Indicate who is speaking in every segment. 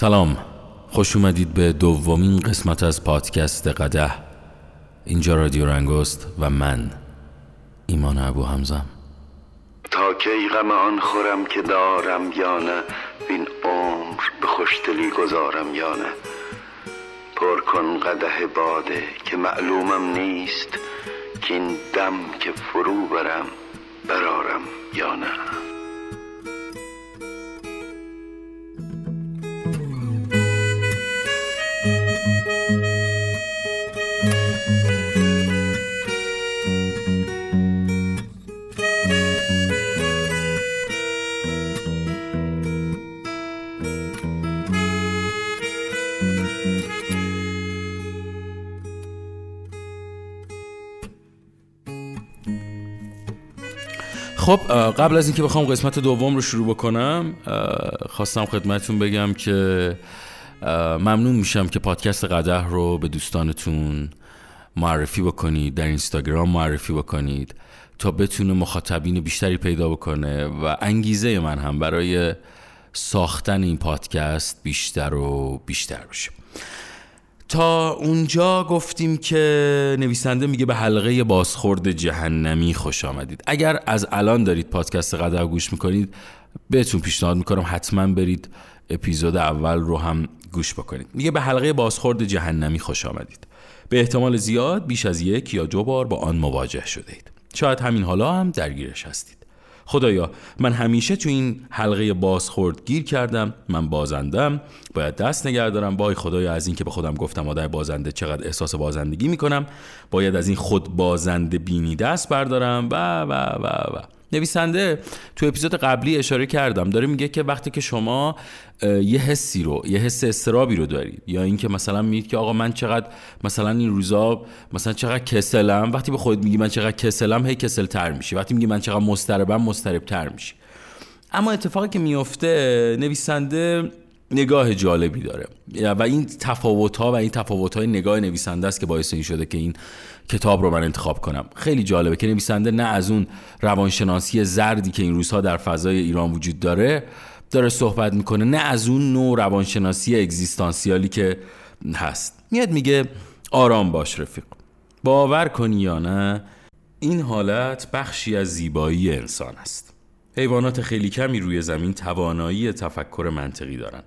Speaker 1: سلام. خوش اومدید به دومین قسمت از پادکست قده اینجا رادیو رنگست و من ایمان ابو همزم
Speaker 2: تا کی غم آن خورم که دارم یا نه بین عمر به خوشدلی گذارم یا نه. پر کن قده باده که معلومم نیست که این دم که فرو برم برارم یا نه.
Speaker 1: خب قبل از اینکه بخوام قسمت دوم رو شروع بکنم خواستم خدمتتون بگم که ممنون میشم که پادکست قده رو به دوستانتون معرفی بکنید در اینستاگرام معرفی بکنید تا بتونه مخاطبین بیشتری پیدا بکنه و انگیزه من هم برای ساختن این پادکست بیشتر و بیشتر بشه. تا اونجا گفتیم که نویسنده میگه به حلقه بازخورد جهنمی خوش آمدید. اگر از الان دارید پادکست قدر گوش می‌کنید بهتون پیشنهاد می‌کنم حتما برید اپیزود اول رو هم گوش بکنید. میگه به حلقه بازخورد جهنمی خوش آمدید. به احتمال زیاد بیش از یک یا دو بار با آن مواجه شده اید شاید همین حالا هم درگیرش هستید. خدایا من همیشه تو این حلقه بازخورد گیر کردم من بازندم باید دست نگه دارم. وای خدایا از این که به خودم گفتم آدم بازنده چقدر احساس بازندگی می‌کنم باید از این خود بازنده بینی دست بردارم. و و و و. نویسنده تو اپیزود قبلی اشاره کردم. داره میگه که وقتی که شما یه حسی رو یه حس استرابی رو دارید یا اینکه مثلا میگید که آقا من چقدر مثلا این روزا مثلا چقدر کسلم وقتی به خودت میگی من چقدر کسلم هی کسل تر میشی. وقتی میگی من چقدر مسترب تر میشی. اما اتفاقی که میفته نویسنده نگاه جالبی داره. و این تفاوت ها و این تفاوت های نگاه نویسنده است که باعث این شده که این کتاب رو من انتخاب کنم. خیلی جالبه که نویسنده نه از اون روانشناسی زردی که این روزها در فضای ایران وجود داره داره صحبت می‌کنه نه از اون نوع روانشناسی اگزیستانسیالی که هست. میاد میگه آرام باش رفیق باور کنی یا نه این حالت بخشی از زیبایی انسان است. حیوانات خیلی کمی روی زمین توانایی تفکر منطقی دارند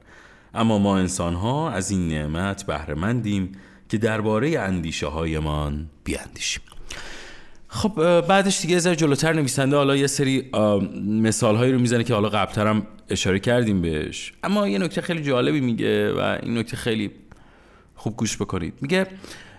Speaker 1: اما ما انسان ها از این نعمت بهرهمندیم که درباره اندیشه هایمان بیاندیشیم. خب بعدش دیگه ذره جلوتر نویسنده حالا یه سری مثال هایی رو می‌زنه که حالا قبلتر هم اشاره کردیم بهش. اما یه نکته خیلی جالبی میگه و این نکته خیلی خوب گوش بکنید. میگه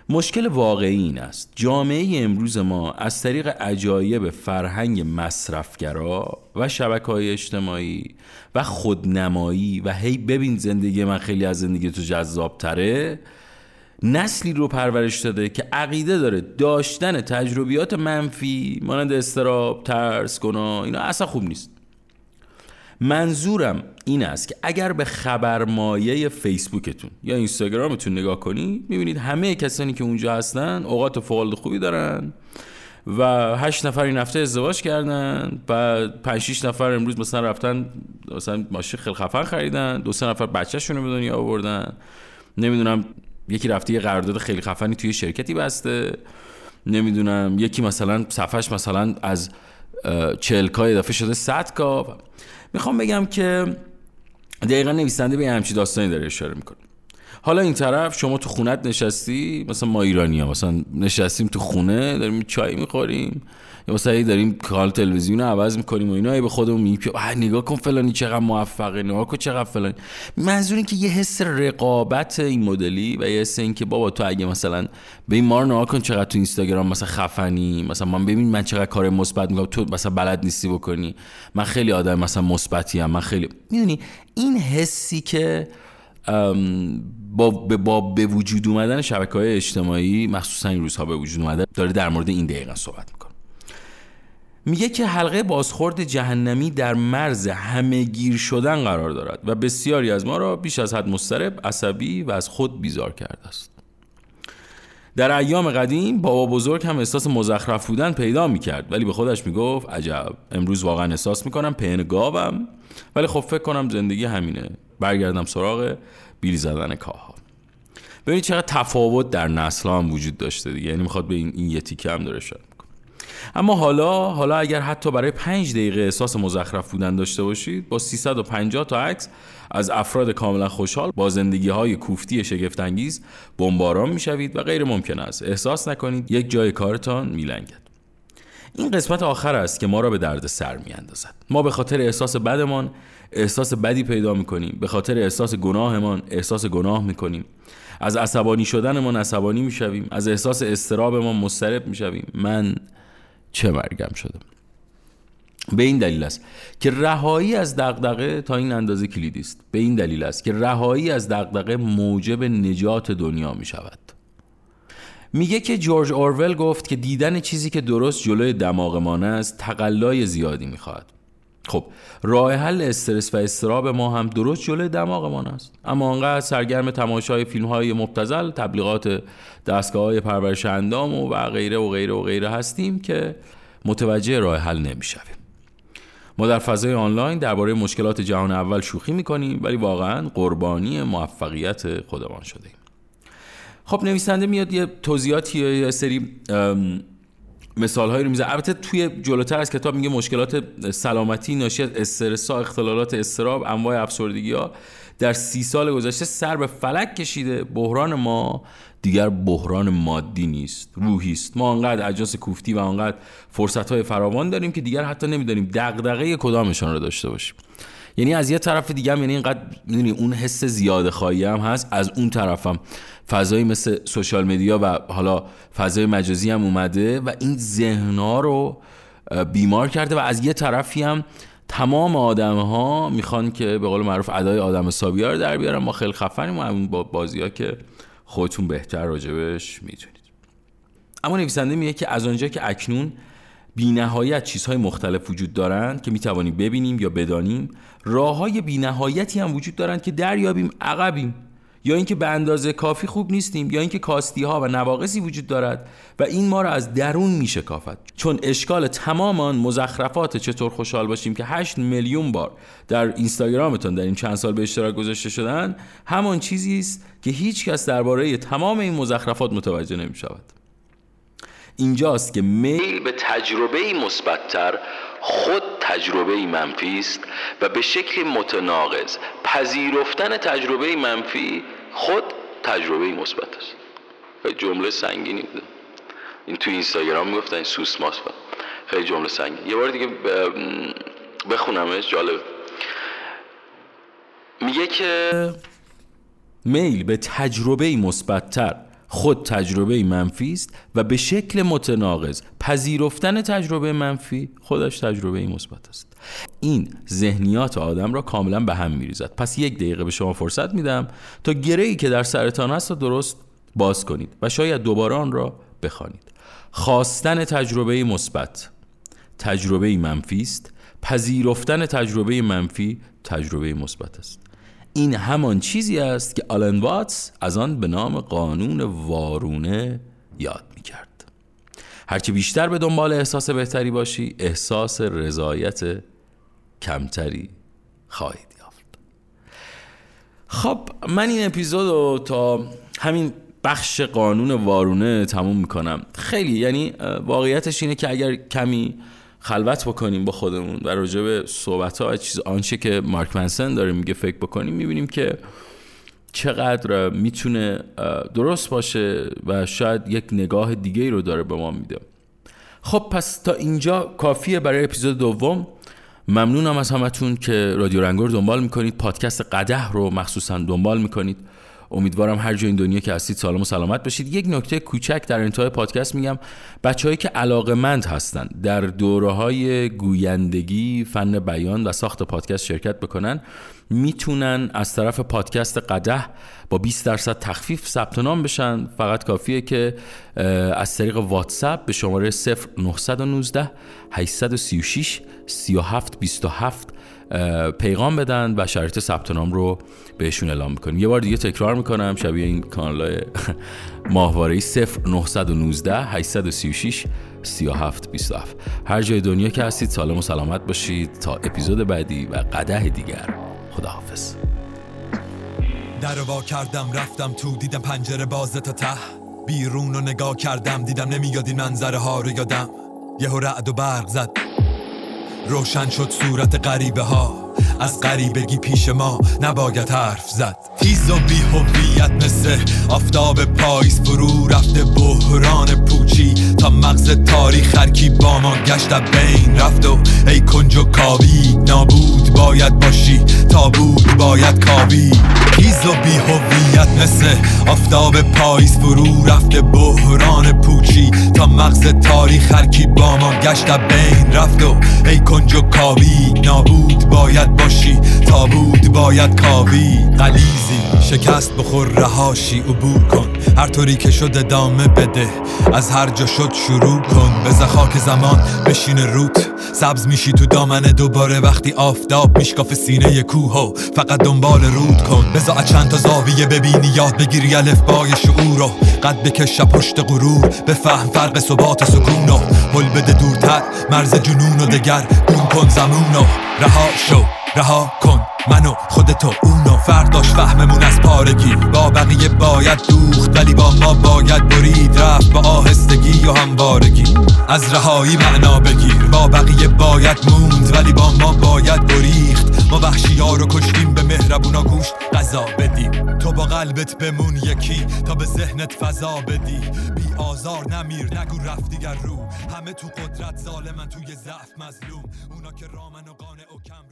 Speaker 1: مشکل واقعی این است. جامعه امروز ما از طریق عجایب فرهنگ مصرفگرا و شبکه های اجتماعی و خودنمایی و هی ببین زندگی من خیلی از زندگی تو جذاب تره نسلی رو پرورش داده که عقیده داره داشتن تجربیات منفی مانند استراب ترس گناه اینا اصلا خوب نیست. منظورم این است که اگر به خبرمایه فیسبوکتون یا اینستاگرامتون نگاه کنید می‌بینید همه کسانی که اونجا هستن اوقات فعال خوبی دارن و هشت نفر این هفته ازدواج کردن بعد پنج شیش نفر امروز مثلا رفتن مثلا ماشین خیلی خفن خریدن دو سه نفر بچه‌شون رو به دنیا آوردن. نمی‌دونم یکی رفته یه قرارداد خیلی خفنی توی شرکتی بسته. نمی‌دونم یکی مثلا صفحش مثلا از چهل کا اضافه شده 100 کا می‌خوام بگم که دقیقا نویسنده به همچی داستانی داره اشاره می‌کنه. حالا این طرف شما تو خونت نشستی؟ مثلا ما ایرانی ها مثلا نشستیم تو خونه داریم چای می‌خوریم. یا مثلا داریم کانال تلویزیون رو عوض می‌کنیم و اینا به خودمون میگیم نگاه کن فلانی چقدر موفقه نگاه کن چقدر فلانی. منظور این که یه حس رقابت این مدلی و یه حس این که بابا تو اگه مثلا به این مار نگاه کن چقدر تو اینستاگرام مثلا خفنی مثلا من ببین من چقدر کار مثبت می‌کنم تو مثلا بلد نیستی بکنی. من خیلی آدم مثلا مثبتی ام من خیلی. می‌دونی؟ این حسی که با, با به وجود اومدن شبکه های اجتماعی مخصوصا این روزها به وجود اومده داره در مورد این دقیقا صحبت می‌کنه. میگه که حلقه بازخورد جهنمی در مرز همه گیر شدن قرار دارد و بسیاری از ما را بیش از حد مسترب، عصبی و از خود بیزار کرده است. در ایام قدیم بابا بزرگ هم احساس مزخرف بودن پیدا می‌کرد ولی به خودش می‌گفت عجب امروز واقعا احساس می‌کنم پهن گاوم ولی خب فکر کنم زندگی همینه. برگردم سراغ بیل زدن کاها. ببینید چقدر تفاوت در نسل هم وجود داشته دیگه. یعنی می‌خواد به این, این یه هم داره شد اما حالا حالا اگر حتی برای پنج دقیقه احساس مزخرف بودن داشته باشید با 350 تا عکس از افراد کاملا خوشحال با زندگی های کوفتی شگفتانگیز بمباران می‌شوید و غیر ممکن است. احساس نکنید یک جای کارتان میلنگد. این قسمت آخر است که ما را به درد سر می اندازد. ما به خاطر احساس بدمان احساس بدی پیدا می کنیم به خاطر احساس گناهمان احساس گناه می کنیم از عصبانی شدنمان عصبانی می شویم از احساس استرابمان مسترب می شویم من چه مرگم شدم؟ به این دلیل است که رهایی از دغدغه تا این اندازه کلیدی است. به این دلیل است که رهایی از دغدغه موجب نجات دنیا می شود میگه که جورج اورول گفت که دیدن چیزی که درست جلوی دماغمان است تقلای زیادی می‌خواهد خب راه حل استرس و استراب ما هم درست جلوی دماغمان است. اما انقدر سرگرم تماشای فیلم های مبتزل تبلیغات دستگاه های پرورش اندام و, و غیره و غیره و غیره هستیم که متوجه راه حل نمی‌شویم. ما در فضای آنلاین درباره مشکلات جهان اول شوخی می‌کنیم ولی واقعا قربانی موفقیت خودمان شدیم خب نویسنده میاد یه توضیحاتی یا یه سری مثال هایی رو میزه البته توی جلوتر از کتاب میگه مشکلات سلامتی ناشی از استرس اختلالات استراب انواع افسردگی ها در سی سال گذشته سر به فلک کشیده. بحران ما دیگر بحران مادی نیست روحی است. ما انقدر اجاس کوفتی و انقدر فرصت های فراوان داریم که دیگر حتی نمی‌دانیم دغدغه کدامشان رو داشته باشیم. یعنی از یه طرف دیگه هم یعنی اینقدر می‌دونی اون حس زیاده خواهی هم هست از اون طرفم. فضایی مثل سوشال مدیا و حالا فضای مجازی هم اومده و این ذهنها رو بیمار کرده و از یه طرفی هم تمام آدم ها می‌خوان که به قول معروف ادای آدم سابیه رو در بیارن. ما خیلی خفنیم و اون بازی ها که خودتون بهتر راجبش می‌تونید. اما نویسنده میگه که از آنجا که اکنون بی نهایت چیزهای مختلف وجود دارند که می‌توانیم ببینیم یا بدانیم. راه های بی نهایتی هم وجود دارند که دریابیم عقبیم. یا اینکه به اندازه کافی خوب نیستیم یا اینکه کاستی ها و نواقصی وجود دارد و این ما را از درون میشکافد. چون اشکال تمام آن مزخرفات چطور خوشحال باشیم که 8 میلیون بار در اینستاگرامتون در این چند سال به اشتراک گذاشته شدن همان چیزی است که هیچ کس درباره تمام این مزخرفات متوجه نمی شود اینجاست که میل به تجربه مثبتتر خود تجربه منفی است و به شکل متناقض. پذیرفتن تجربه منفی خود تجربه مثبت است. خیلی جمله سنگینی بود این تو اینستاگرام می‌گفتن سوس ماست. خیلی جمله سنگین. یه بار دیگه بخونمش. جالب میگه که میل به تجربه مثبتتر. خود تجربه منفی است و به شکل متناقض پذیرفتن تجربه منفی خودش تجربه مثبت است. این ذهنیات آدم را کاملا به هم میریزد. پس یک دقیقه به شما فرصت میدم تا گره ای که در سرتان را درست باز کنید و شاید دوباره آن را بخوانید. خواستن تجربه مثبت تجربه منفی است. پذیرفتن تجربه منفی تجربه مثبت است. این همان چیزی است که آلن واتس از آن به نام قانون وارونه یاد می کرد هرچه بیشتر به دنبال احساس بهتری باشی احساس رضایت کمتری خواهید یافت. خب من این اپیزود رو تا همین بخش قانون وارونه تموم می‌کنم. خیلی یعنی واقعیتش اینه که اگر کمی خلوت بکنیم با خودمون و راجع به صحبت ها چیز آنچه که مارک منسن داره میگه فکر بکنیم می‌بینیم که چقدر می‌تونه درست باشه و شاید یک نگاه دیگه رو داره به ما میده. خب پس تا اینجا کافیه برای اپیزود دوم. ممنونم از همتون که رادیو رنگور دنبال می‌کنید. پادکست قده رو مخصوصا دنبال می‌کنید. امیدوارم هر جای این دنیا که هستید سالم و سلامت باشید. یک نکته کوچک در انتهای پادکست میگم. بچههایی که علاقمند هستند در دوره های گویندگی فن بیان و ساخت پادکست شرکت بکنن می‌تونن از طرف پادکست قده با 20 درصد تخفیف ثبت نام بشن. فقط کافیه که از طریق واتساپ به شماره 0919 836 3727 پیغام بدن و شرایط ثبت نام رو بهشون اعلام می‌کنیم. یه بار دیگه تکرار می‌کنم شبیه این کانال ماهواره 0919 836 37 27 هر جای دنیا که هستید سالم و سلامت باشید تا اپیزود بعدی و قده دیگر. خداحافظ.
Speaker 3: در وا کردم رفتم تو دیدم پنجره بازه تا ته. بیرون رو نگاه کردم دیدم نمیاد این منظره ها رو یادم. یهو رعد و برق زد. روشن شد صورت غریبه ها از غریبگی پیش ما نباید حرف زد. تیز و بی هویت مثل آفتاب پاییز فرو رفته بحران پوچی. تا مغز تاریخ هرکی با ما گشت بین رفت و ای کنج و کاوی نابود باید باشی تا بود باید کاوی. تیز و بی هویت مثل آفتاب پاییز فرو رفته بحران پوچی. تا مغز تاریخ هرکی با ما گشت بین رفت و ای کنج و کاوی نابود باید باشی. تا بود باید کاوی. قلیزی شکست بخور رهاشی عبور کن. هر طوری که شد ادامه بده از هر جا شد شروع کن. به خاک زمان بشین روت سبز میشی تو دامنه دوباره وقتی آفتاب میشکاف سینه کوه فقط دنبال رود کن. بزا چند تا زاویه ببینی یاد بگیری الفبای شعور رو قد بکش پشت غرور. بفهم فرق ثبات سکون و هل بده دورتر. مرز جنون و دگر گون کن زمون و رها شو. رها کن منو خودتو اونو فرق داشت فهممون از پارگی. با بقیه باید دوخت ولی با ما باید برید. رفت با آهستگی و هموارگی. از رهایی معنا بگیر. با بقیه باید موند ولی با ما باید بریخت. ما وحشی ها رو کشتیم به مهربونا گوش قضا بدیم تو با قلبت بمون یکی تا به ذهنت فضا بدی. بی آزار نمیر نگو رفت دیگر رو. همه تو قدرت ظالمن توی ضعف مظلوم. اونا که رامن و قانع و کم.